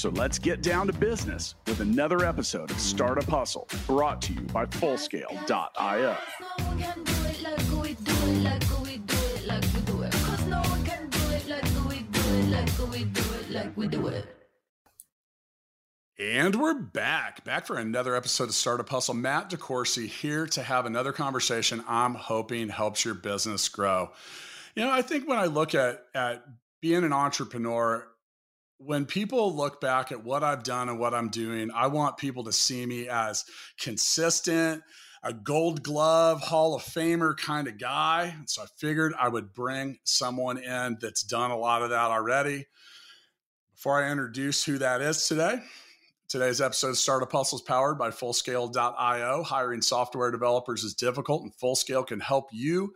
So let's get down to business with another episode of Startup Hustle brought to you by Fullscale.io. And we're back, back for another episode of Startup Hustle. Matt DeCoursey here to have another conversation I'm hoping helps your business grow. You know, I think when I look at at being an entrepreneur, when people look back at what I've done and what I'm doing, I want people to see me as consistent, a gold glove Hall of Famer kind of guy. So I figured I would bring someone in that's done a lot of that already. Before I introduce who that is today, today's episode of Startup Hustle is powered by Fullscale.io. Hiring software developers is difficult, and Fullscale can help you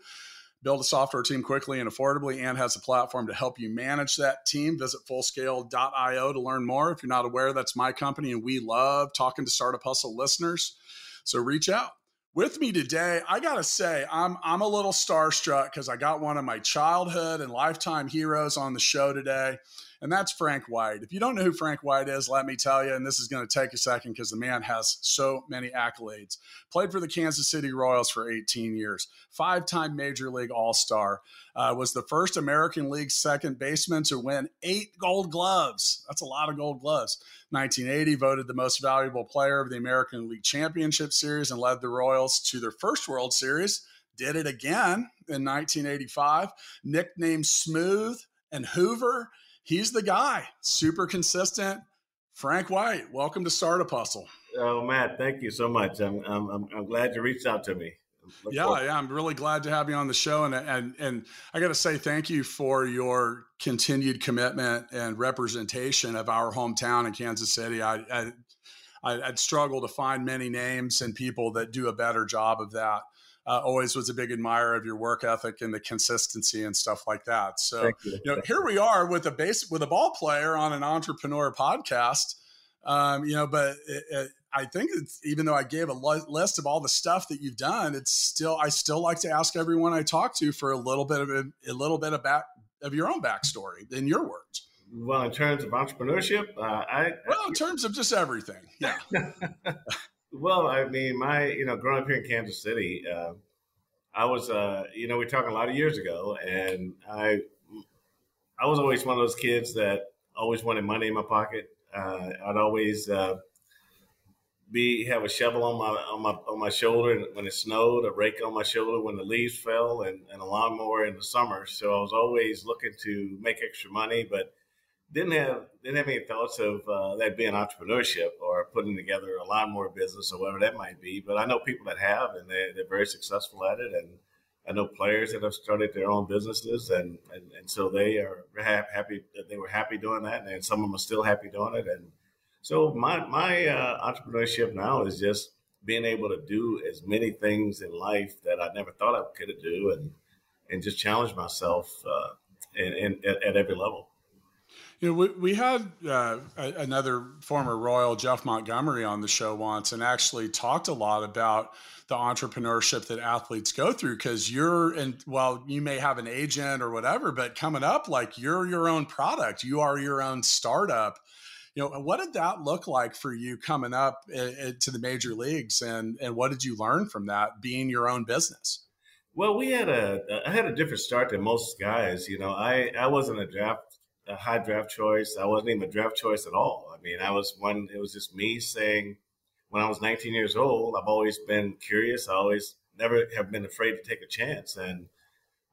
build a software team quickly and affordably and has a platform to help you manage that team. Visit fullscale.io to learn more. If you're not aware, that's my company, and we love talking to Startup Hustle listeners. So reach out. With me today, I gotta say, I'm I'm a little starstruck because I got one of my childhood and lifetime heroes on the show today and that's Frank White. If you don't know who Frank White is, let me tell you, and this is going to take a second because the man has so many accolades. Played for the Kansas City Royals for 18 years, five time Major League All Star, uh, was the first American League second baseman to win eight gold gloves. That's a lot of gold gloves. 1980, voted the most valuable player of the American League Championship Series and led the Royals to their first World Series. Did it again in 1985, nicknamed Smooth and Hoover he's the guy, super consistent. Frank White, welcome to Startup Hustle. Oh, Matt, thank you so much. I'm, I'm, I'm glad you reached out to me. Look yeah, forward. yeah, I'm really glad to have you on the show, and and and I got to say thank you for your continued commitment and representation of our hometown in Kansas City. I, I I'd struggle to find many names and people that do a better job of that uh, always was a big admirer of your work ethic and the consistency and stuff like that. So, you. you. know, here we are with a base with a ball player on an entrepreneur podcast. Um, you know, but it, it, I think even though I gave a list of all the stuff that you've done, it's still I still like to ask everyone I talk to for a little bit of a, a little bit of back of your own backstory in your words. Well, in terms of entrepreneurship, uh, I well, in terms of just everything, yeah. Well, I mean, my you know, growing up here in Kansas City, uh, I was uh, you know, we're talking a lot of years ago, and I I was always one of those kids that always wanted money in my pocket. Uh, I'd always uh, be have a shovel on my on my on my shoulder when it snowed, a rake on my shoulder when the leaves fell, and, and a lawnmower in the summer. So I was always looking to make extra money, but didn't have didn't have any thoughts of uh, that being entrepreneurship or putting together a lawnmower business or whatever that might be. But I know people that have, and they, they're very successful at it. And I know players that have started their own businesses, and and, and so they are happy that they were happy doing that, and some of them are still happy doing it. And so my my uh, entrepreneurship now is just being able to do as many things in life that I never thought I could do, and and just challenge myself uh, in, in, at, at every level. You know, we, we had uh, another former Royal, Jeff Montgomery, on the show once and actually talked a lot about the entrepreneurship that athletes go through because you're and well you may have an agent or whatever but coming up like you're your own product. You are your own startup. You know what did that look like for you coming up uh, uh, to the major leagues? And and what did you learn from that being your own business? Well we had a i had a different start than most guys. You know i i wasn't a draft a high draft choice. I wasn't even a draft choice at all. I mean, I was one. It was just me saying, when I was 19 years old, I've always been curious. I always never have been afraid to take a chance, and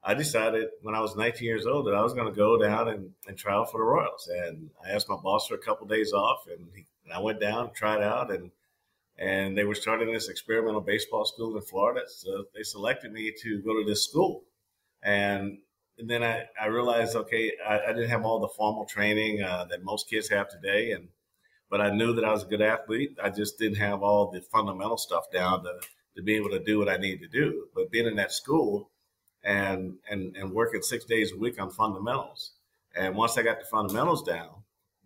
I decided when I was 19 years old that I was going to go down and, and try out for the Royals. And I asked my boss for a couple of days off, and, he, and I went down, tried out, and and they were starting this experimental baseball school in Florida. So they selected me to go to this school, and and then I, I realized, okay, I, I didn't have all the formal training uh, that most kids have today, and but I knew that I was a good athlete. I just didn't have all the fundamental stuff down to to be able to do what I need to do. But being in that school and and and working six days a week on fundamentals, and once I got the fundamentals down,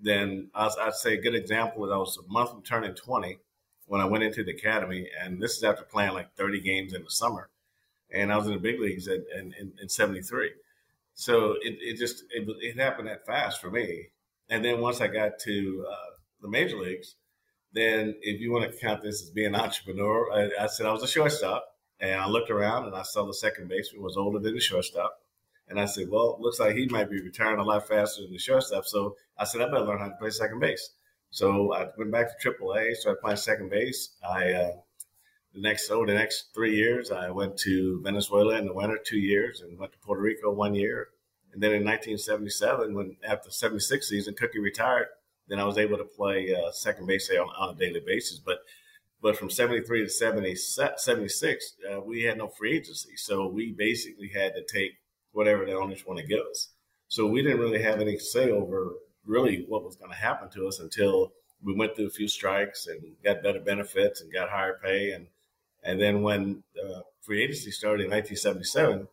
then I I'd say a good example is I was a month from turning 20 when I went into the academy, and this is after playing like 30 games in the summer, and I was in the big leagues in, in, in 73. So it, it just it, it happened that fast for me. And then once I got to uh, the major leagues, then if you want to count this as being an entrepreneur, I, I, said I was a shortstop, and I looked around and I saw the second baseman was older than the shortstop, and I said, well, looks like he might be retiring a lot faster than the shortstop. So I said I better learn how to play second base. So I went back to AAA, started playing second base. I uh, the next over the next three years, I went to Venezuela in the winter two years, and went to Puerto Rico one year. And then in 1977, when after 76 season, Cookie retired, then I was able to play uh, second base on, on a daily basis. But but from 73 to 70, 76, uh, we had no free agency. So we basically had to take whatever the owners want to give us. So we didn't really have any say over really what was going to happen to us until we went through a few strikes and got better benefits and got higher pay. And, and then when uh, free agency started in 1977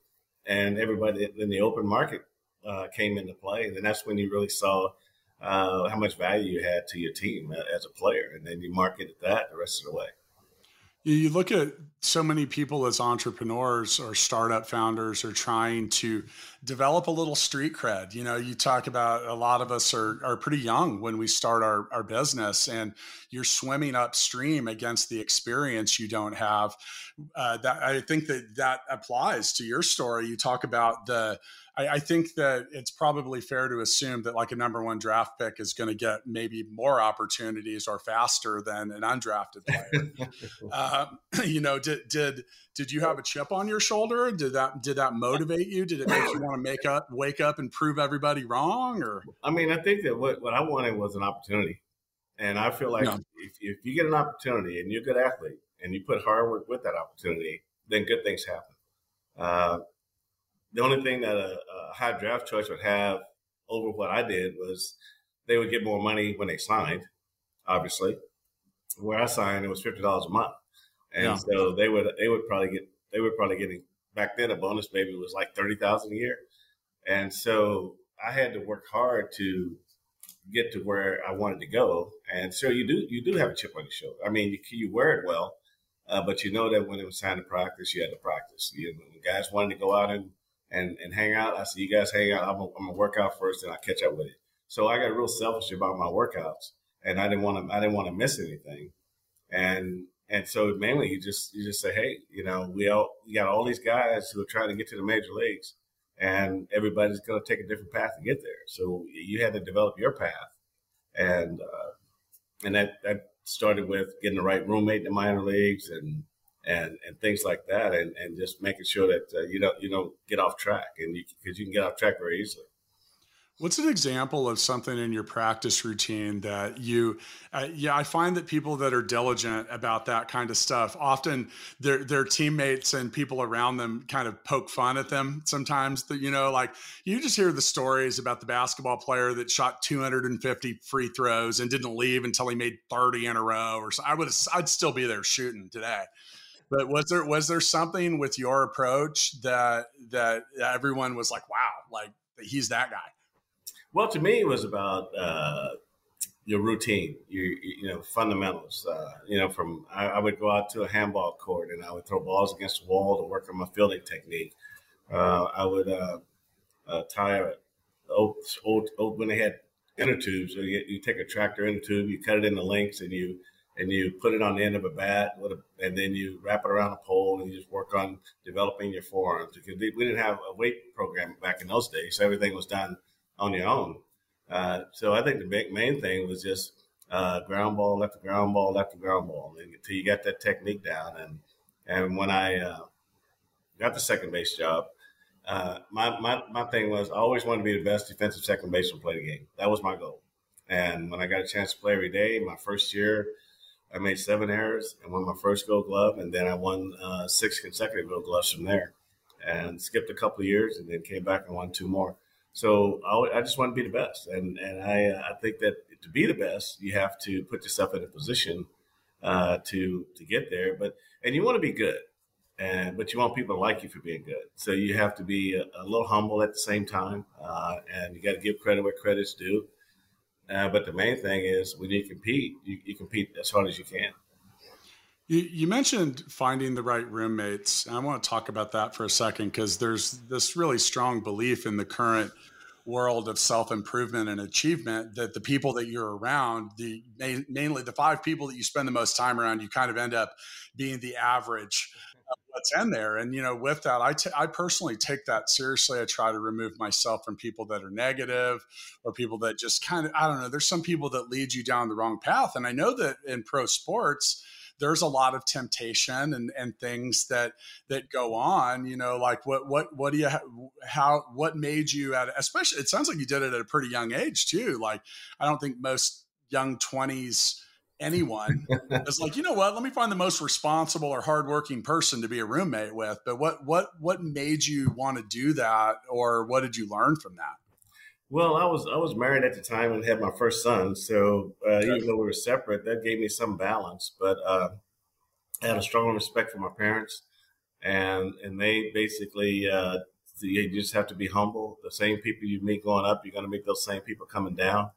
and everybody in the open market uh, came into play, then that's when you really saw – uh, how much value you had to your team as a player, and then you marketed that the rest of the way. You look at so many people as entrepreneurs or startup founders are trying to develop a little street cred. You know, you talk about a lot of us are, are pretty young when we start our, our business and you're swimming upstream against the experience you don't have. Uh, that I think that that applies to your story. You talk about the I, I, think that it's probably fair to assume that like a number one draft pick is going to get maybe more opportunities or faster than an undrafted player. uh, you know, did did did you have a chip on your shoulder? Did that did that motivate you? Did it make you want to make up, wake up, and prove everybody wrong? Or I mean, I think that what what I wanted was an opportunity, and I feel like if, if you get an opportunity and you're a good athlete and you put hard work with that opportunity, then good things happen. Uh, the only thing that a, a, high draft choice would have over what I did was they would get more money when they signed, obviously. Where I signed, it was fifty dollars a month, and yeah. so they would they would probably get they were probably getting back then a bonus maybe was like thirty thousand a year, and so I had to work hard to get to where I wanted to go. And so you do you do have a chip on your shoulder. I mean, you, you wear it well, uh, but you know that when it was time to practice, you had to practice. You know, guys wanted to go out and and, and hang out. I said, you guys hang out. I'm gonna, work out first, and I catch up with it. So I got real selfish about my workouts, and I didn't want to I didn't want to miss anything, and and so mainly you just you just say, hey, you know, we all you got all these guys who are trying to get to the major leagues, and everybody's to take a different path to get there. So you had to develop your path, and uh, and that that started with getting the right roommate in the minor leagues and and and things like that, and and just making sure that uh, you don't you don't get off track, and because you, you can get off track very easily. What's an example of something in your practice routine that you, uh, yeah, I find that people that are diligent about that kind of stuff, often their their teammates and people around them kind of poke fun at them sometimes. That you know, like you just hear the stories about the basketball player that shot 250 free throws and didn't leave until he made 30 in a row, or so. I would I'd still be there shooting today. But was there was there something with your approach that that everyone was like, wow, like he's that guy? Well, to me, it was about uh, your routine, your you know fundamentals. Uh, you know, from I, I, would go out to a handball court and I would throw balls against the wall to work on my fielding technique. Uh, I would uh, uh, tie old, old, old when they had inner tubes. So you, you take a tractor inner tube, you cut it into lengths, and you and you put it on the end of a bat, and then you wrap it around a pole, and you just work on developing your forearms. Because we didn't have a weight program back in those days, so everything was done on your own. Uh, so I think the big main thing was just uh, ground ball, left the ground ball, left the ground ball, until you got that technique down. And and when I uh, got the second base job, uh, my, my my thing was I always wanted to be the best defensive second baseman play the game. That was my goal. And when I got a chance to play every day, my first year I made seven errors and won my first Gold Glove, and then I won uh, six consecutive Gold Gloves from there, and skipped a couple years, and then came back and won two more. So I, I just want to be the best, and and I uh, I think that to be the best, you have to put yourself in a position uh, to to get there. But and you want to be good, and but you want people to like you for being good. So you have to be a, a little humble at the same time, uh, and you got to give credit where credit's due. Uh, but the main thing is when you compete, you, you compete as hard as you can. You, you, mentioned finding the right roommates. I want to talk about that for a second because there's this really strong belief in the current world of self improvement and achievement that the people that you're around, the mainly the five people that you spend the most time around, you kind of end up being the average what's in there. And you know, with that, I, t- I personally take that seriously. I try to remove myself from people that are negative or people that just kind of I don't know. There's some people that lead you down the wrong path, and I know that in pro sports there's a lot of temptation and, and things that that go on you know like what what what do you how what made you at especially it sounds like you did it at a pretty young age too like i don't think most young 20s anyone is like you know what let me find the most responsible or hardworking person to be a roommate with but what what what made you want to do that or what did you learn from that well, I was I was married at the time and had my first son, so uh, even though we were separate, that gave me some balance. But uh, I had a strong respect for my parents, and and they basically uh, you just have to be humble. The same people you meet going up, you're going to meet those same people coming down.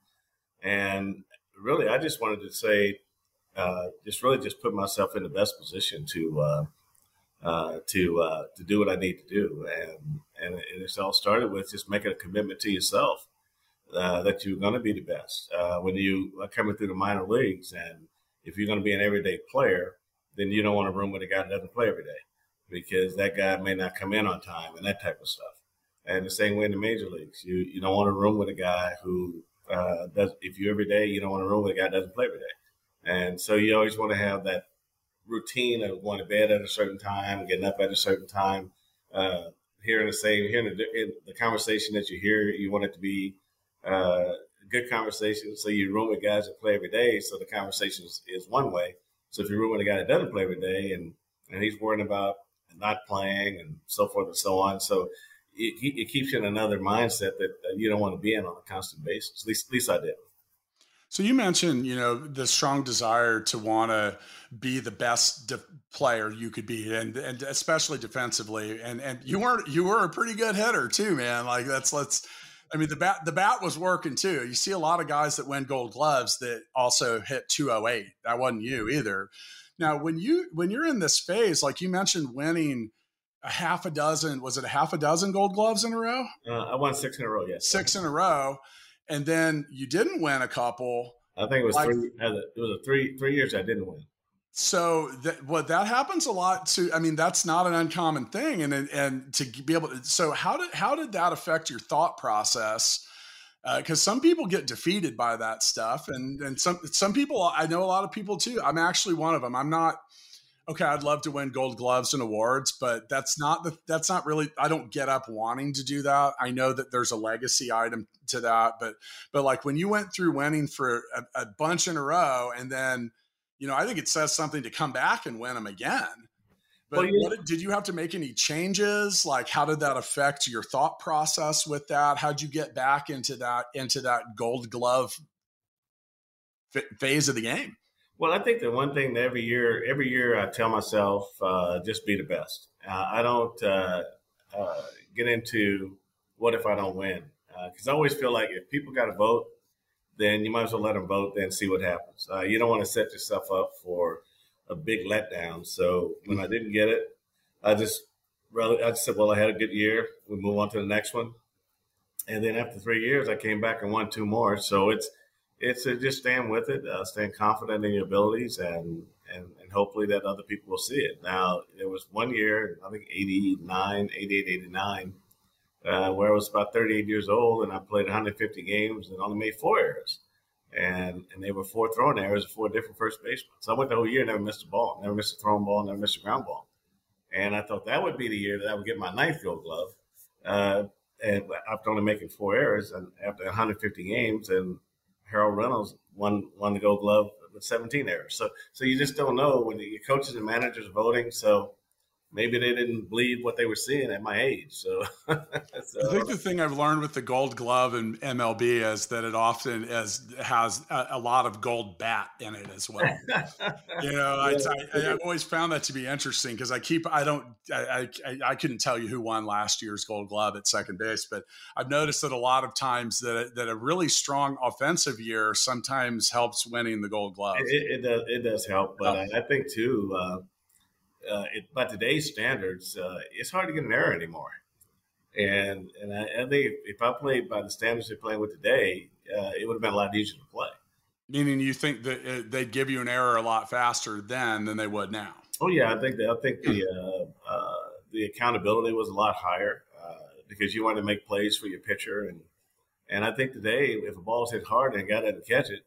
And really, I just wanted to say, uh, just really just put myself in the best position to uh, uh, to uh, to do what I need to do, and and it's all started with just making a commitment to yourself uh, that you're going to be the best uh, when you are coming through the minor leagues, and if you're going to be an everyday player, then you don't want a room with a guy that doesn't play every day because that guy may not come in on time and that type of stuff. And the same way in the major leagues, you you don't want a room with a guy who uh, does. If you every day, you don't want to room with a guy that doesn't play every day. And so you always want to have that routine of going to bed at a certain time, getting up at a certain time, uh, hearing the same, hearing the, the, conversation that you hear. You want it to be uh, good conversation. So you room with guys that play every day. So the conversation is, is one way. So if you room with a guy that doesn't play every day and, and he's worrying about not playing and so forth and so on. So it, it keeps you in another mindset that, you don't want to be in on a constant basis. At least, at least I did. So you mentioned, you know, the strong desire to want to be the best de- player you could be, and and especially defensively. And and you weren't you were a pretty good hitter too, man. Like that's let's. I mean, the bat the bat was working too. You see a lot of guys that win Gold Gloves that also hit 208. That wasn't you either. Now, when you when you're in this phase, like you mentioned, winning a half a dozen was it a half a dozen Gold Gloves in a row? Uh, I won six in a row. Yes, six in a row and then you didn't win a couple. I think it was like, three. It was a three three years I didn't win. So that what that happens a lot to. I mean, that's not an uncommon thing, and and to be able to. So how did how did that affect your thought process? Because uh, some people get defeated by that stuff, and and some some people I know a lot of people too. I'm actually one of them. I'm not okay, I'd love to win gold gloves and awards, but that's not the that's not really I don't get up wanting to do that. I know that there's a legacy item to that, but but like when you went through winning for a, a bunch in a row and then you know, I think it says something to come back and win them again. But well, what, did you have to make any changes? Like, how did that affect your thought process with that? How'd you get back into that into that Gold Glove phase of the game? Well, I think the one thing that every year, every year I tell myself, uh, just be the best. Uh, I don't uh, uh get into what if I don't win, because uh, I always feel like if people got to vote, then you might as well let them vote, and see what happens. Uh, you don't want to set yourself up for a big letdown. So when I didn't get it, I just I just said, well, I had a good year. We move on to the next one, and then after three years, I came back and won two more. So it's it's uh, just stand with it, uh, stand confident in your abilities, and, and and hopefully that other people will see it. Now, there was one year, I think 89, 88, 89, uh, where I was about 38 years old, and I played 150 games and only made four errors. And and they were four throwing errors, four different first basemen. So I went the whole year, and never missed a ball, never missed a throwing ball, never missed a ground ball. And I thought that would be the year that I would get my ninth Gold Glove. Uh, and after only making four errors, and after 150 games, and Harold Reynolds won won the Gold Glove with 17 errors. So so you just don't know when your coaches and managers are voting. So maybe they didn't believe what they were seeing at my age. So, so, I think the thing I've learned with the Gold Glove and MLB is that it often is, has a, a lot of gold bat in it as well. you know, yeah. I, have always found that to be interesting because I keep I don't I, I, I couldn't tell you who won last year's Gold Glove at second base, but I've noticed that a lot of times that that a really strong offensive year sometimes helps winning the Gold Glove. It, it does it does help, but I, I think too. Uh, uh, it, by today's standards, uh, it's hard to get an error anymore. And and I, I, think if I played by the standards they're playing with today, uh, it would have been a lot easier to play. Meaning, you think that uh, they'd give you an error a lot faster then than they would now? Oh yeah, I think that, I think the uh, uh, the accountability was a lot higher because you wanted to make plays for your pitcher and and I think today if a ball's hit hard and a guy doesn't catch it,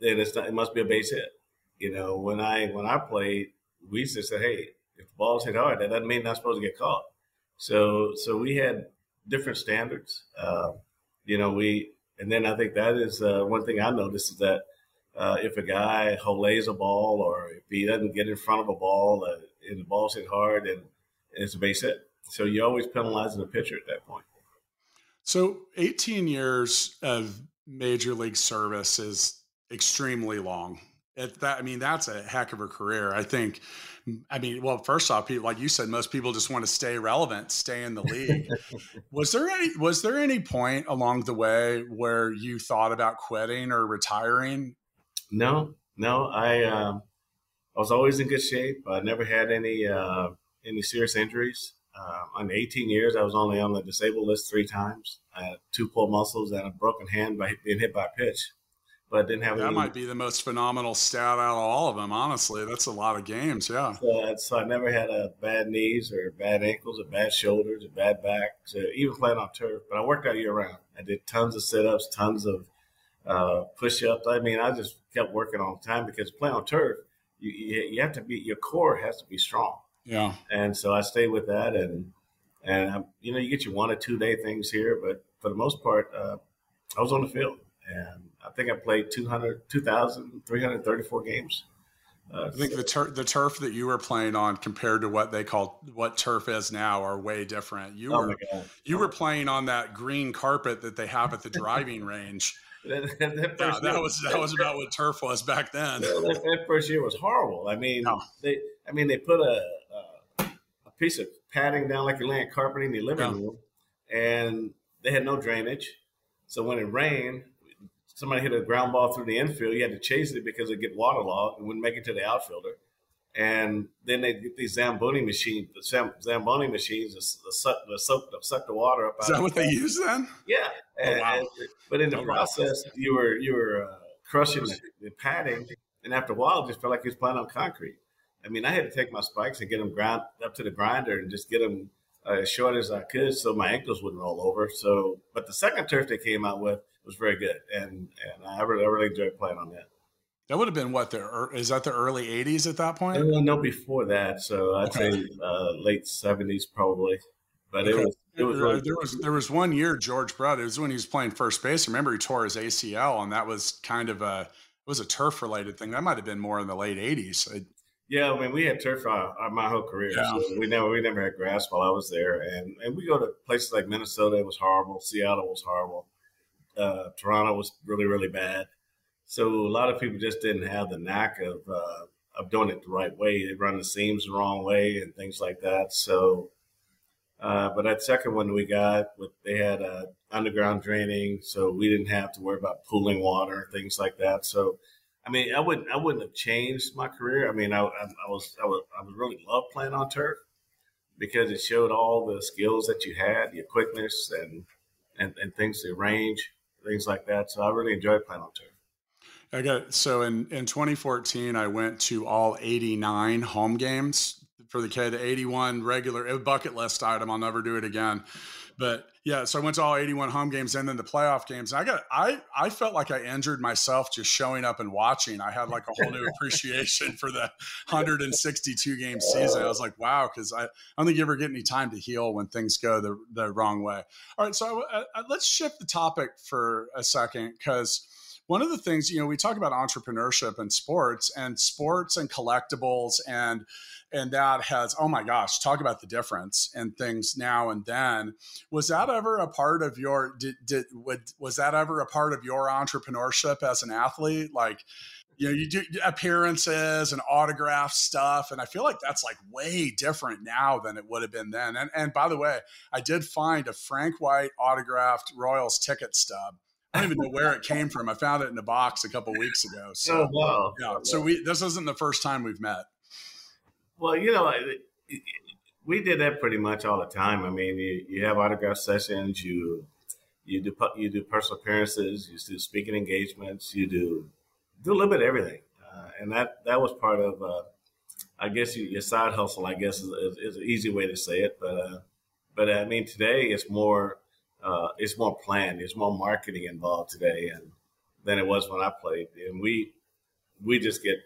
then it's not, it must be a base hit. You know, when I when I played, we used to say, hey, if the ball's hit hard, that doesn't mean not supposed to get caught. So so we had different standards. Uh, you know, we and then I think that is uh, one thing I noticed is that uh, if a guy lays a ball or if he doesn't get in front of a ball uh, and the ball's hit hard and, and it's a base hit. So you're always penalizing the pitcher at that point. So 18 years of major league service is extremely long. It, that I mean, that's a heck of a career. I think. I mean, well, first off, people, like you said, most people just want to stay relevant, stay in the league. was there any was there any point along the way where you thought about quitting or retiring? No, no. I um, I was always in good shape. I never had any uh, any serious injuries. Uh, in 18 years, I was only on the disabled list three times. I had two pulled muscles and a broken hand by being hit by a pitch but didn't have. That any, might be the most phenomenal stat out of all of them. Honestly, that's a lot of games. Yeah. So, so I never had a bad knees or bad ankles or bad shoulders or bad back. So even playing on turf, but I worked out year round. I did tons of sit ups, tons of uh, push ups. I mean, I just kept working all the time because playing on turf, you, you, you have to be your core has to be strong. Yeah. And so I stayed with that, and and um, you know you get your one or two day things here, but for the most part, uh, I was on the field and I think I played 200, 2,334 games. Uh, I think the turf the turf that you were playing on compared to what they call what turf is now are way different. You oh were you were playing on that green carpet that they have at the driving range. that, that, yeah, that was that was about what turf was back then. That, that first year was horrible. I mean, no. they I mean they put a, a, a piece of padding down like you're laying carpeting in your living yeah. room, and they had no drainage. So when it rained, somebody hit a ground ball through the infield, you had to chase it because it'd get waterlogged and wouldn't make it to the outfielder. And then they get these Zamboni machines, the Zamboni machines that suck, that suck, that suck the water up. Is that what they use then? Yeah. Oh, and, oh, wow. and, but in the oh, process, you were you were uh, crushing the, the, padding, and after a while, it just felt like you was playing on concrete. I mean, I had to take my spikes and get them ground up to the grinder and just get them uh, as short as I could so my ankles wouldn't roll over. So, but the second turf they came out with was very good, and and I really I really enjoyed playing on that. That would have been what the is that the early '80s at that point? Uh, no, before that. So I'd okay. say uh, late '70s probably. But okay. it was it was really there was there was one year George Brett. It was when he was playing first base. I Remember, he tore his ACL, and that was kind of a it was a turf related thing. That might have been more in the late '80s. Yeah, I mean, we had turf uh, my whole career. Yeah. So we never we never had grass while I was there, and and we go to places like Minnesota. It was horrible. Seattle was horrible. Uh, Toronto was really, really bad. So a lot of people just didn't have the knack of uh, of doing it the right way. They run the seams the wrong way and things like that. So, uh, but that second one we got, they had uh, underground draining, so we didn't have to worry about pooling water things like that. So, I mean, I wouldn't I wouldn't have changed my career. I mean, I, I, I was I was I was really love playing on turf because it showed all the skills that you had, your quickness and and, and things, the range things like that. So I really enjoy playing on turf. I got so in in 2014, I went to all 89 home games for the K. The 81 regular bucket list item. I'll never do it again. But yeah, so I went to all 81 home games and then the playoff games. And I got I I felt like I injured myself just showing up and watching. I had like a whole new appreciation for the 162 game season. I was like, wow, because I, I don't think you ever get any time to heal when things go the, the wrong way. All right, so uh, uh let's shift the topic for a second because one of the things you know we talk about entrepreneurship and sports and sports and collectibles and and that has oh my gosh talk about the difference in things now and then. Was that ever a part of your did, did was that ever a part of your entrepreneurship as an athlete? Like you know you do appearances and autograph stuff and i feel like that's like way different now than it would have been then. And and by the way i did find a frank white autographed royals ticket stub I don't even know where it came from. I found it in a box a couple weeks ago. So, oh, wow. yeah. So we this isn't the first time we've met. Well, you know, we did that pretty much all the time. I mean, you, you have autograph sessions, you you do you do personal appearances, you do speaking engagements, you do do a little bit of everything, uh, and that that was part of, uh, I guess, your side hustle. I guess is, is, is, an easy way to say it, but uh, but I mean, today it's more uh, it's more planned. There's more marketing involved today, and than it was when I played, and we we just get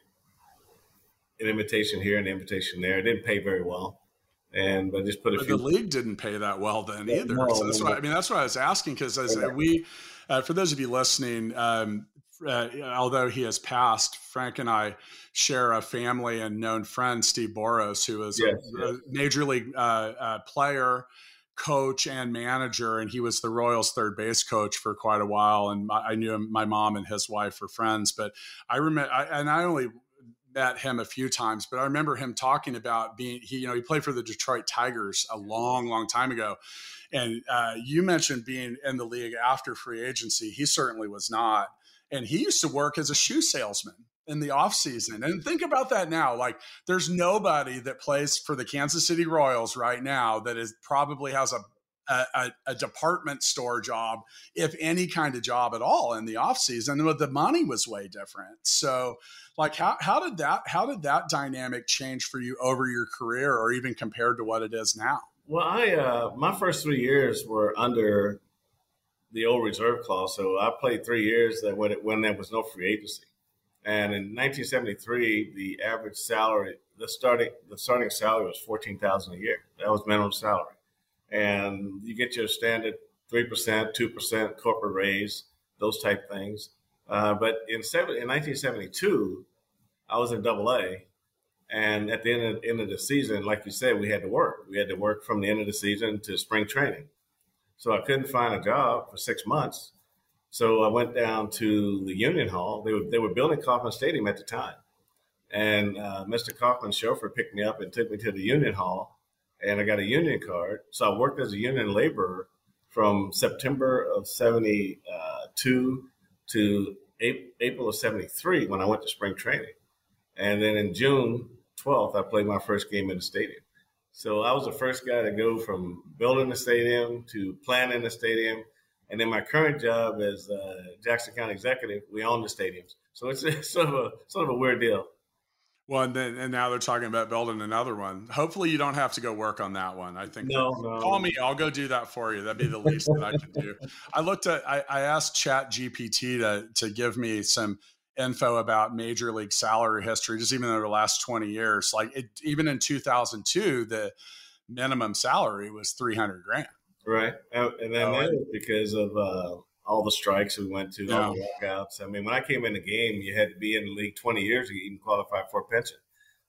an invitation here, and an invitation there. It didn't pay very well, and but just put a but few. The league didn't pay that well then either. No, so that's no, why I mean that's why I was asking because as yeah. we, uh, for those of you listening, um, uh, although he has passed, Frank and I share a family and known friend, Steve Boros, who is yes, a, yes. a, major league uh, uh, player coach and manager, and he was the Royals' third base coach for quite a while. And my, I knew him, my mom and his wife were friends. But I remember, I, and I only met him a few times, but I remember him talking about being he you know he played for the Detroit Tigers a long long time ago, and uh, you mentioned being in the league after free agency. He certainly was not, and he used to work as a shoe salesman in the offseason. And think about that now. Like there's nobody that plays for the Kansas City Royals right now that is probably has a a, a, department store job, if any kind of job at all in the offseason, but the money was way different. So like how, how did that how did that dynamic change for you over your career or even compared to what it is now? Well, I uh, my first three years were under the old reserve clause, so I played three years that when it, when there was no free agency. And in 1973, the average salary, the starting the starting salary was fourteen thousand a year. That was minimum salary and you get your standard 3%, 2% corporate raise, those type things. Uh, but in, in 1972, I was in double A. And at the end of, end of the season, like you said, we had to work. We had to work from the end of the season to spring training. So I couldn't find a job for six months. So I went down to the Union Hall. They were, they were building Kauffman Stadium at the time. And uh, Mr. Kauffman's chauffeur picked me up and took me to the Union Hall and I got a union card. So I worked as a union laborer from September of 72 to April of 73 when I went to spring training. And then in June 12th, I played my first game in the stadium. So I was the first guy to go from building the stadium to planning the stadium. And then my current job as uh, Jackson County executive, we own the stadiums. So it's, it's sort of a sort of a weird deal. Well, and then and now they're talking about building another one. Hopefully, you don't have to go work on that one. I think. No, no. Call me. I'll go do that for you. That'd be the least that I can do. I looked at. I, I asked Chat GPT to to give me some info about major league salary history, just even over the last twenty years. Like it, even in two thousand two, the minimum salary was three hundred grand. Right, and then that was because of uh, all the strikes we went to, yeah. all the walkouts. I mean, when I came in the game, you had to be in the league 20 years to even qualify for a pension.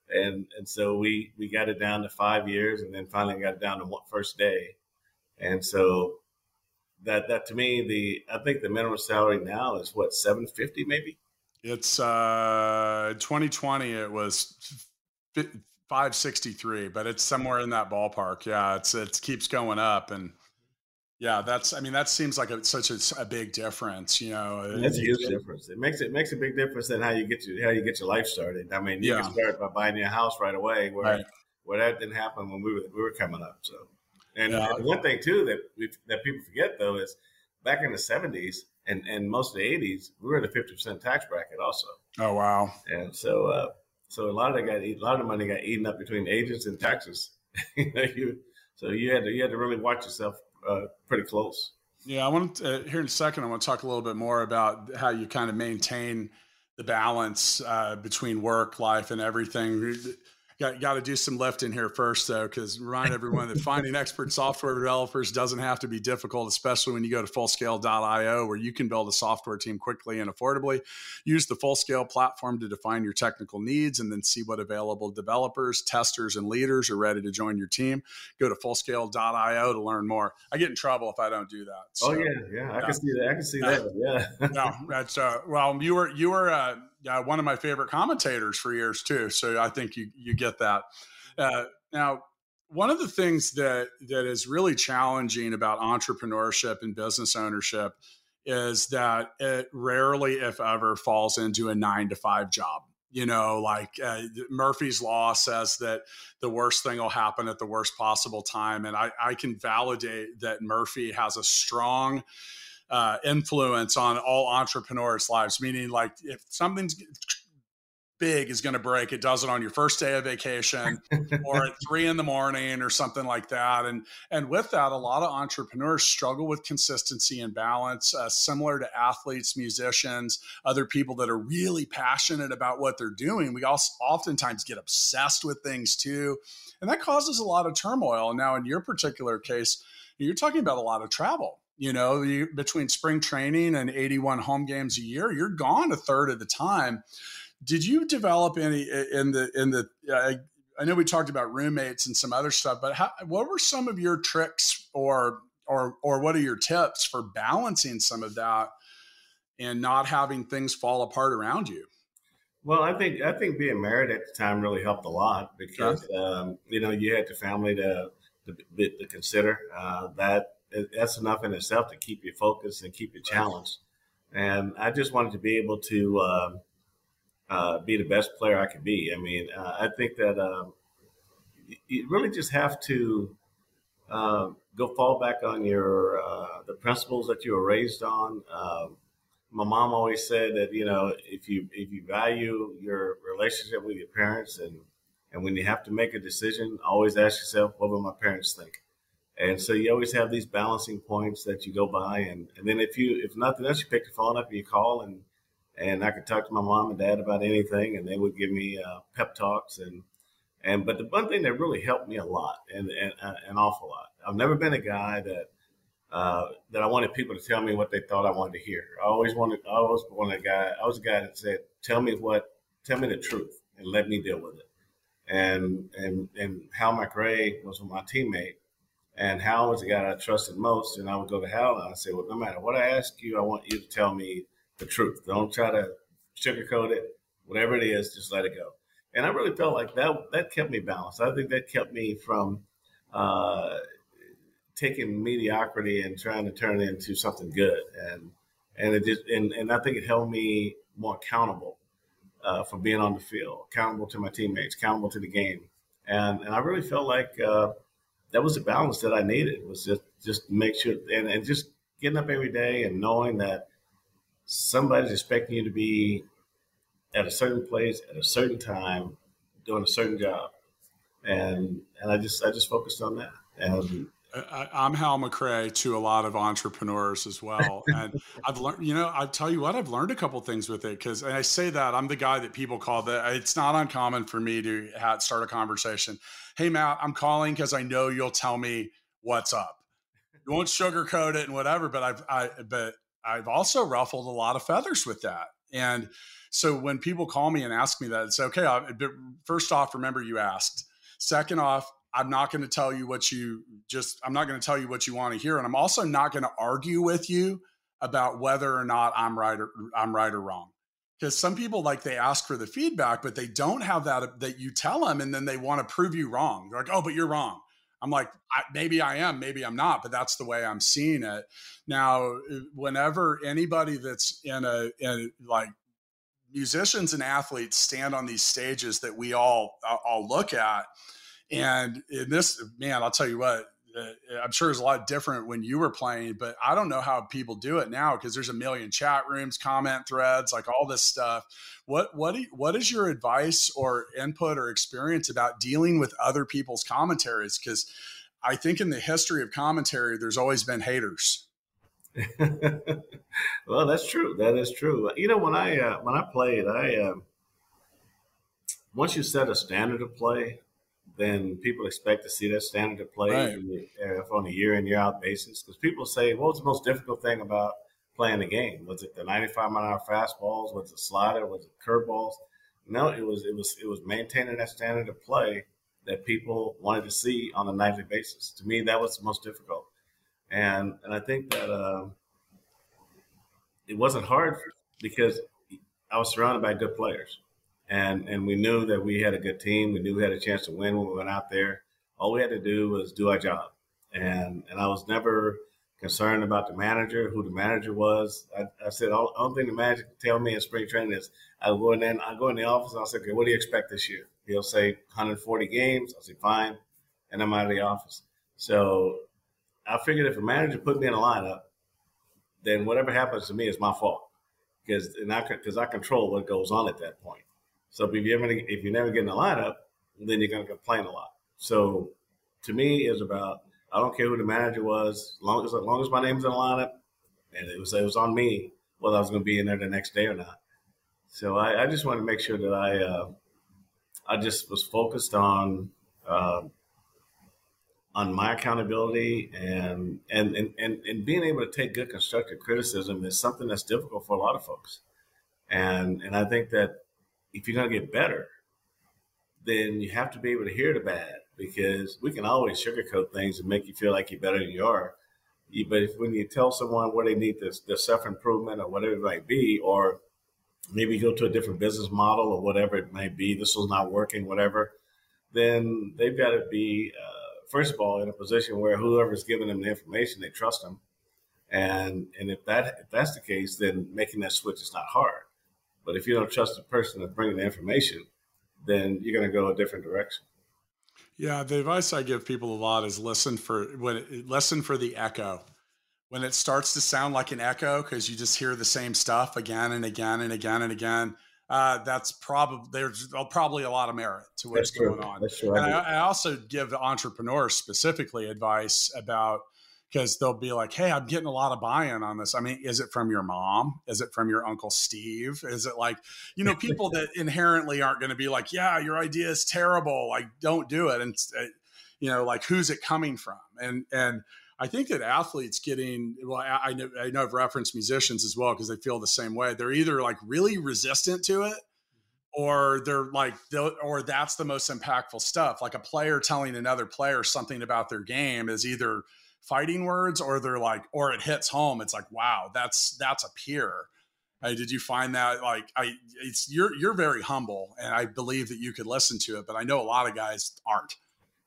And and so we we got it down to five years, and then finally got it down to one first day. And so that that to me, the I think the minimum salary now is what 750 maybe. It's uh 2020. It was 563, but it's somewhere in that ballpark. Yeah, it's it keeps going up and yeah, that's. I mean, that seems like a, such a, a, big difference. You know, that's a huge difference. It makes it makes a big difference in how you get your how you get your life started. I mean, you yeah. can start by buying your house right away, where right. where that didn't happen when we were we were coming up. So, and, yeah. and one thing too that we that people forget though is back in the seventies and and most of the eighties, we were in the fifty percent tax bracket also. Oh wow! And so, uh, so a lot of that got a lot of the money got eaten up between agents and taxes. you, so you had to you had to really watch yourself uh, pretty close. Yeah, I want to, uh, here in a second. I want to talk a little bit more about how you kind of maintain the balance uh, between work, life, and everything. Got, got to do some lifting here first, though, because remind everyone that finding expert software developers doesn't have to be difficult, especially when you go to fullscale.io, where you can build a software team quickly and affordably. Use the Fullscale platform to define your technical needs and then see what available developers, testers, and leaders are ready to join your team. Go to fullscale.io to learn more. I get in trouble if I don't do that. So, oh yeah, yeah, I yeah. can see that. I can see that. Yeah. no, that's uh, well, you were you were uh, uh, one of my favorite commentators for years too. So I think you you get that. Uh, now, one of the things that that is really challenging about entrepreneurship and business ownership is that it rarely, if ever, falls into a nine to five job. You know, like uh, Murphy's Law says that the worst thing will happen at the worst possible time. And I, I can validate that Murphy has a strong uh, influence on all entrepreneurs' lives. Meaning, like if something's big is going to break, it does it on your first day of vacation or at three in the morning or something like that. And and with that, a lot of entrepreneurs struggle with consistency and balance, uh, similar to athletes, musicians, other people that are really passionate about what they're doing. We also oftentimes get obsessed with things too, and that causes a lot of turmoil. Now, in your particular case, you're talking about a lot of travel you know, you, between spring training and 81 home games a year, you're gone a third of the time. Did you develop any in the in the? Uh, I know we talked about roommates and some other stuff, but how, what were some of your tricks or or or what are your tips for balancing some of that and not having things fall apart around you? Well, I think I think being married at the time really helped a lot because yeah. um, you know you had the family to to, to consider. Uh, that that's enough in itself to keep you focused and keep you challenged. And I just wanted to be able to uh, uh, be the best player I could be. I mean, uh, I think that um, you really just have to um, go fall back on your uh, the principles that you were raised on. Um, my mom always said that you know if you if you value your relationship with your parents and and when you have to make a decision, always ask yourself, what will my parents think? And so you always have these balancing points that you go by, and, and then if you if nothing else, you pick the phone up and you call, and and I could talk to my mom and dad about anything, and they would give me uh, pep talks, and and but the one thing that really helped me a lot, and, and uh, an awful lot. I've never been a guy that uh, that I wanted people to tell me what they thought I wanted to hear. I always wanted, I always wanted guy. I was a guy that said, "Tell me what, tell me the truth, and let me deal with it." And and and Hal McRae was my teammate and Hal was the guy I trusted most. And I would go to Hal and I'd say, well, no matter what I ask you, I want you to tell me the truth. Don't try to sugarcoat it. Whatever it is, just let it go. And I really felt like that that kept me balanced. I think that kept me from uh, taking mediocrity and trying to turn it into something good. And and it just and, and I think it held me more accountable uh, for being on the field, accountable to my teammates, accountable to the game. And and I really felt like uh, that was the balance that I needed was just just make sure and, and just getting up every day and knowing that somebody's expecting you to be at a certain place at a certain time doing a certain job. And and I just I just focused on that. And I, am Hal McRae to a lot of entrepreneurs as well, and I've learned. You know, I tell you what, I've learned a couple things with it because, and I say that I'm the guy that people call that. It's not uncommon for me to have, start a conversation. Hey, Matt, I'm calling because I know you'll tell me what's up. You won't sugarcoat it and whatever, but I've, I, but I've also ruffled a lot of feathers with that, and so when people call me and ask me that, it's okay. I, first off, remember you asked. Second off, I'm not going to tell you what you just, I'm not going to tell you what you want to hear. And I'm also not going to argue with you about whether or not I'm right or I'm right or wrong. Because some people like they ask for the feedback, but they don't have that that you tell them, and then they want to prove you wrong. They're like, "Oh, but you're wrong." I'm like, I, maybe I am, maybe I'm not, but that's the way I'm seeing it. Now, whenever anybody that's in a, in like musicians and athletes stand on these stages that we all uh, all look at, and in this, man, I'll tell you what, uh, I'm sure it's a lot different when you were playing, but I don't know how people do it now because there's a million chat rooms, comment threads, like all this stuff. What what you, what is your advice or input or experience about dealing with other people's commentaries? Because I think in the history of commentary, there's always been haters. well, that's true. That is true. You know, when I uh, when I played, I uh, once you set a standard of play, then people expect to see that standard of play right. on a year in year out basis. Because people say, "What was the most difficult thing about playing the game? Was it the 95 mile an hour fastballs? Was it slider? Was it curveballs?" No, it was it was it was maintaining that standard of play that people wanted to see on a nightly basis. To me, that was the most difficult, and and I think that uh, it wasn't hard because I was surrounded by good players, and and we knew that we had a good team. We knew we had a chance to win when we went out there. All we had to do was do our job, and and I was never concerned about the manager, who the manager was. I, I said, all, only thing the manager can tell me in spring training is I go in there, I go in the office, I'll say, okay, what do you expect this year? He'll say 140 games. I'll say, fine. And I'm out of the office. So I figured if a manager put me in a lineup, then whatever happens to me is my fault because and I because I control what goes on at that point. So if you ever if you never get in the lineup, then you're going to complain a lot. So to me, it's about I don't care who the manager was, as long as, as long as my name's in the lineup, and it was it was on me whether I was going to be in there the next day or not. So I, I just wanted to make sure that I uh, I just was focused on uh, on my accountability and, and and and and being able to take good constructive criticism is something that's difficult for a lot of folks. And and I think that if you're going to get better, then you have to be able to hear the bad because we can always sugarcoat things and make you feel like you're better than you are. But if, when you tell someone where they need this, the self improvement or whatever it might be, or maybe go to a different business model or whatever it might be, this was not working, whatever, then they've got to be, uh, first of all, in a position where whoever's giving them the information, they trust them. And and if that if that's the case, then making that switch is not hard. But if you don't trust the person that's bringing the information, then you're going to go a different direction. Yeah, the advice I give people a lot is listen for when it, listen for the echo. When it starts to sound like an echo because you just hear the same stuff again and again and again and again, uh, that's probably there's probably a lot of merit to what's going on. That's true. And I, I also give entrepreneurs specifically advice about because they'll be like, "Hey, I'm getting a lot of buy-in on this." I mean, is it from your mom? Is it from your uncle Steve? Is it like, you know, people that inherently aren't going to be like, "Yeah, your idea is terrible. Like, don't do it." And uh, you know, like, who's it coming from? And and I think that athletes getting well, I, I know I know I've referenced musicians as well because they feel the same way. They're either like really resistant to it, or they're like, or that's the most impactful stuff. Like a player telling another player something about their game is either fighting words or they're like or it hits home it's like wow that's that's a peer. Uh, did you find that? Like i it's you're you're very humble and i believe that you could listen to it but i know a lot of guys aren't.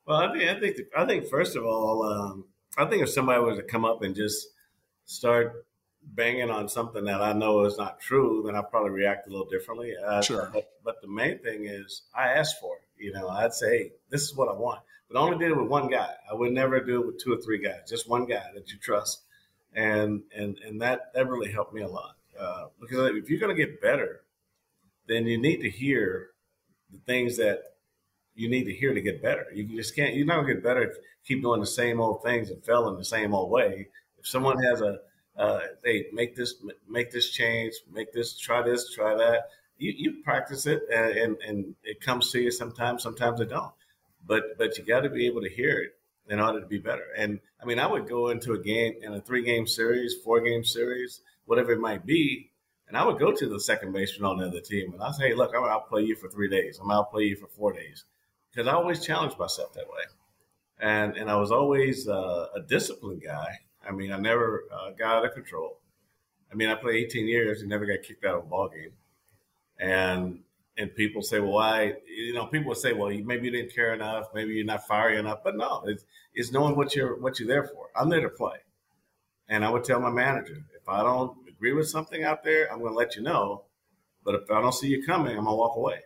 Well i think i think i think first of all um, i think if somebody was to come up and just start banging on something that i know is not true then i'd probably react a little differently. Uh, sure. But, but the main thing is i asked for it you know i'd say hey, this is what i want but I only did it with one guy. I would never do it with two or three guys. Just one guy that you trust, and and and that that really helped me a lot. Uh, because if you're going to get better, then you need to hear the things that you need to hear to get better. You just can't. You're not going to get better if you keep doing the same old things and fail in the same old way. If someone has a uh, hey, make this make this change, make this try this, try that. You, you practice it and, and, and it comes to you sometimes. Sometimes it don't but but you got to be able to hear it in order to be better. And I mean, I would go into a game in a three game series, four game series, whatever it might be, and I would go to the second baseman on the other team, and I say, hey, look, I'm gonna play you for three days. I'm gonna play you for four days, because I always challenge myself that way. And and I was always uh, a disciplined guy. I mean, I never uh, got out of control. I mean, I played 18 years and never got kicked out of a ball game. And and people say, well, why? You know, people say, well, maybe you didn't care enough, maybe you're not fiery enough. But no, it's, it's knowing what you're what you're there for. I'm there to play, and I would tell my manager if I don't agree with something out there, I'm going to let you know. But if I don't see you coming, I'm going to walk away.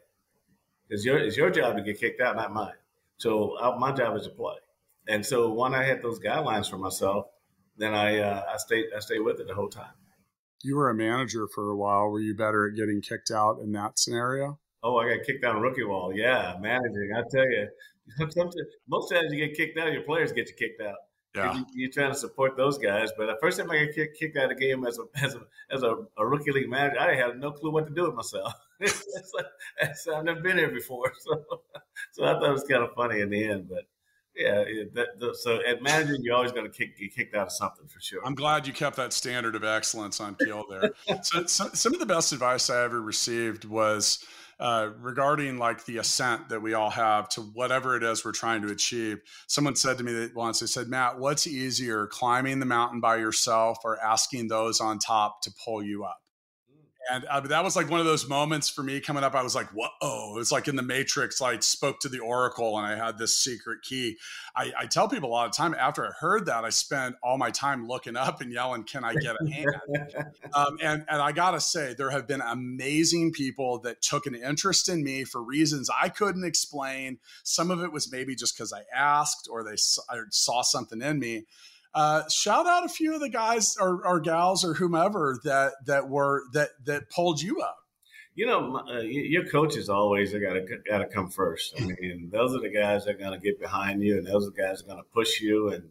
It's your it's your job to get kicked out, not mine. So I, my job is to play. And so when I had those guidelines for myself, then I uh, I stayed I stayed with it the whole time you were a manager for a while. Were you better at getting kicked out in that scenario? Oh, I got kicked out on rookie ball. Yeah, managing. I tell you, most times you get kicked out, your players get you kicked out. Yeah. You, are trying to support those guys. But the first time I got kicked, kicked out of a game as a as a as a, a rookie league manager, I had no clue what to do with myself. it's like, it's, I've never been here before, so so I thought it was kind of funny in the end. But yeah, that, the, so at managing, you're always going to kick get kicked out of something for sure. I'm glad you kept that standard of excellence on keel there. so, so, some of the best advice I ever received was uh, regarding like the ascent that we all have to whatever it is we're trying to achieve. Someone said to me that once, they said, Matt, what's easier, climbing the mountain by yourself or asking those on top to pull you up? And uh, that was like one of those moments for me coming up. I was like, whoa, it's like in the Matrix, like spoke to the Oracle and I had this secret key. I, I, tell people a lot of time after I heard that, I spent all my time looking up and yelling, can I get a hand? um, and, and I got to say, there have been amazing people that took an interest in me for reasons I couldn't explain. Some of it was maybe just because I asked or they saw something in me uh, shout out a few of the guys or, or, gals or whomever that that were that that pulled you up. You know, uh, your coaches always got to got to come first. I mean, those are the guys that are going to get behind you, and those are the guys that are going to push you. And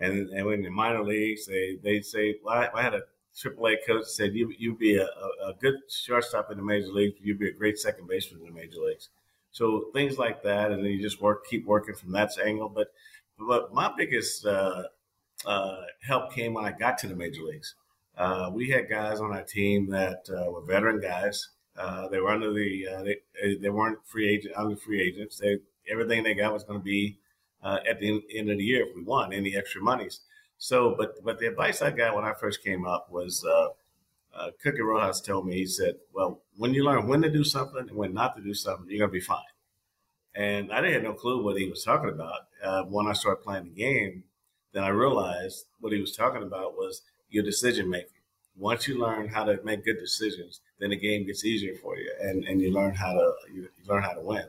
and and in the minor leagues, they they say, well, I, I had a AAA coach said you you'd be a, a, good shortstop in the major leagues, you'd be a great second baseman in the major leagues. So things like that, and then you just work, keep working from that angle. But but my biggest uh, uh, help came when I got to the major leagues. Uh, we had guys on our team that uh, were veteran guys. Uh, they were under the uh, they, they weren't free agent under free agents. They everything they got was going to be uh, at the end of the year if we won any extra monies. So, but but the advice I got when I first came up was uh, uh, Cookie Rojas told me he said, "Well, when you learn when to do something and when not to do something, you're gonna be fine." And I didn't have no clue what he was talking about Uh, when I started playing the game then I realized what he was talking about was your decision making. Once you learn how to make good decisions, then the game gets easier for you, and, and you learn how to you, you learn how to win.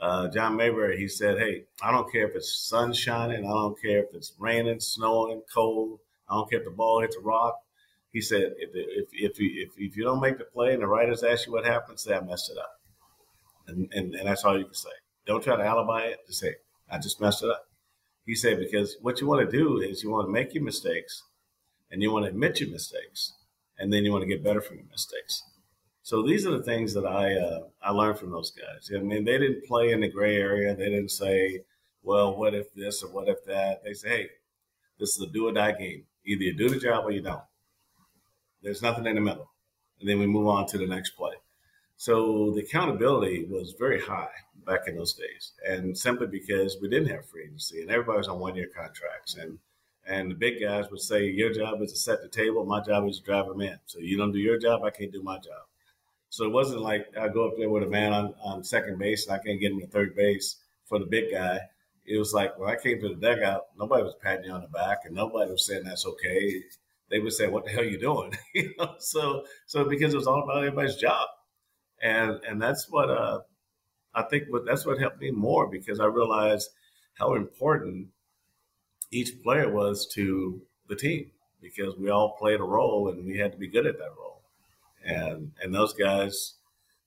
Uh, John Mayberry, he said, "Hey, I don't care if it's sun shining, I don't care if it's raining, snowing, cold, I don't care if the ball hits a rock." He said, "If if if you, if, if you don't make the play and the writers ask you what happened, say I messed it up, and, and and that's all you can say. Don't try to alibi it. Just say I just messed it up." He said, because what you want to do is you want to make your mistakes and you want to admit your mistakes and then you want to get better from your mistakes. So these are the things that I uh, I learned from those guys. I mean, they didn't play in the gray area. They didn't say, "Well, what if this or what if that?" They say, "Hey, this is a do or die game. Either you do the job or you don't. There's nothing in the middle." And then we move on to the next play. So the accountability was very high back in those days, and simply because we didn't have free agency and everybody was on one year contracts, and and the big guys would say, "Your job is to set the table. My job is to drive them in. So you don't do your job, I can't do my job." So it wasn't like I go up there with a man on, on second base and I can't get him to third base for the big guy. It was like when I came to the dugout, nobody was patting you on the back and nobody was saying that's okay. They would say, "What the hell are you doing?" you know. So so because it was all about everybody's job and and that's what uh, I think. What that's what helped me more because I realized how important each player was to the team because we all played a role and we had to be good at that role. And and those guys,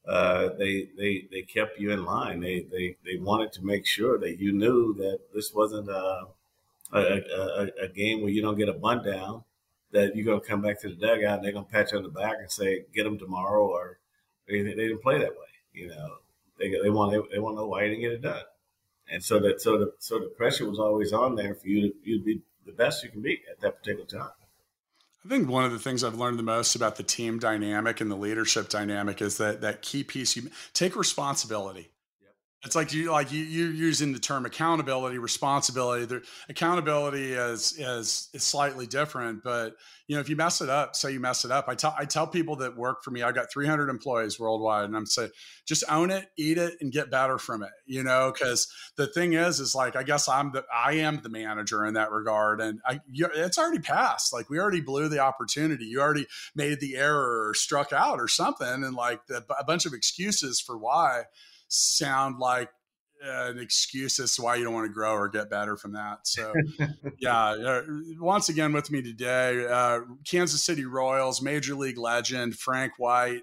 uh, they they they kept you in line. They they they wanted to make sure that you knew that this wasn't a a, a, a game where you don't get a bunt down. That you're gonna come back to the dugout and they're gonna pat you on the back and say, "Get them tomorrow," or they, they didn't play that way. You know, they they want they, they want to know why you didn't get it done, and so that so the so the pressure was always on there for you to you to be the best you can be at that particular time. I think one of the things I've learned the most about the team dynamic and the leadership dynamic is that that key piece you take responsibility. It's like you like you you're using the term accountability, responsibility. Accountability is is is slightly different, but you know if you mess it up, say you mess it up. I tell I tell people that work for me. I've got 300 employees worldwide, and I'm saying just own it, eat it, and get better from it. You know, because the thing is, is like I guess I'm the I am the manager in that regard, and I you, it's already passed. Like we already blew the opportunity. You already made the error or struck out or something, and like the, a bunch of excuses for why sound like an excuse as to why you don't want to grow or get better from that. So, yeah, uh, once again with me today, uh, Kansas City Royals, Major League legend Frank White,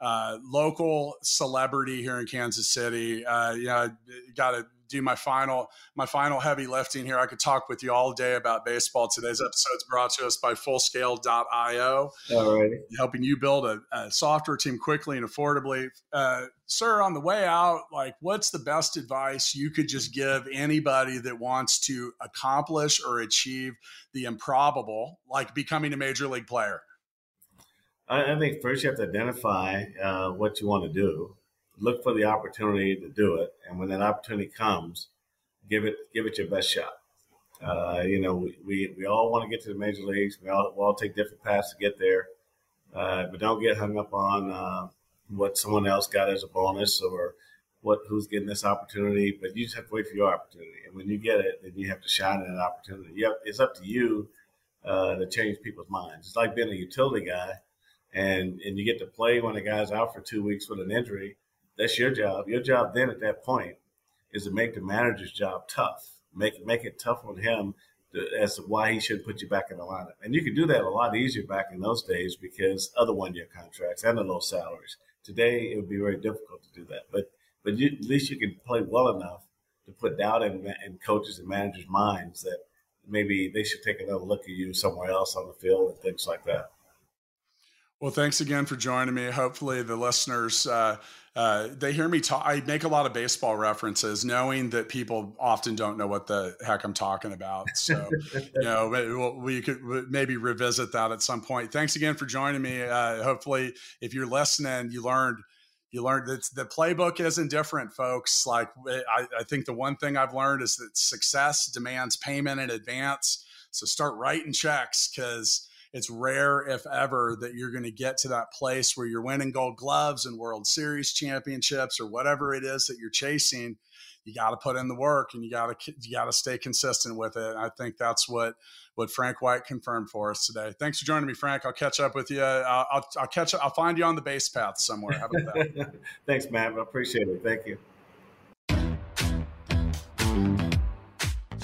uh, local celebrity here in Kansas City. Uh, yeah, got a do my final my final heavy lifting here. I could talk with you all day about baseball. Today's episode is brought to us by Fullscale.io, Alrighty. helping you build a, a software team quickly and affordably. Uh, sir, on the way out, like, what's the best advice you could just give anybody that wants to accomplish or achieve the improbable, like becoming a major league player? I, I think first you have to identify uh, what you want to do. Look for the opportunity to do it, and when that opportunity comes, give it give it your best shot. Uh, you know, we, we, we all want to get to the major leagues. We all, we all take different paths to get there, uh, but don't get hung up on uh, what someone else got as a bonus or what who's getting this opportunity. But you just have to wait for your opportunity, and when you get it, then you have to shine in that opportunity. You have, it's up to you uh, to change people's minds. It's like being a utility guy and and you get to play when a guy's out for two weeks with an injury, that's your job. Your job then at that point is to make the manager's job tough. Make make it tough on him to, as to why he shouldn't put you back in the lineup. And you could do that a lot easier back in those days because other one year contracts and the low salaries. Today it would be very difficult to do that. But but you, at least you can play well enough to put doubt in, in coaches and managers' minds that maybe they should take another look at you somewhere else on the field and things like that. Well, thanks again for joining me. Hopefully, the listeners uh, uh, they hear me talk. I make a lot of baseball references, knowing that people often don't know what the heck I'm talking about. So, you know, we could maybe revisit that at some point. Thanks again for joining me. Uh, hopefully, if you're listening, you learned you learned that the playbook isn't different, folks. Like I, I think the one thing I've learned is that success demands payment in advance. So start writing checks because it's rare, if ever, that you're going to get to that place where you're winning gold gloves and World Series championships or whatever it is that you're chasing. You got to put in the work and you got to you got to stay consistent with it. I think that's what what Frank White confirmed for us today. Thanks for joining me, Frank. I'll catch up with you. I'll, I'll, I'll catch up. I'll find you on the base path somewhere. How about that? Thanks, Matt. I appreciate it. Thank you.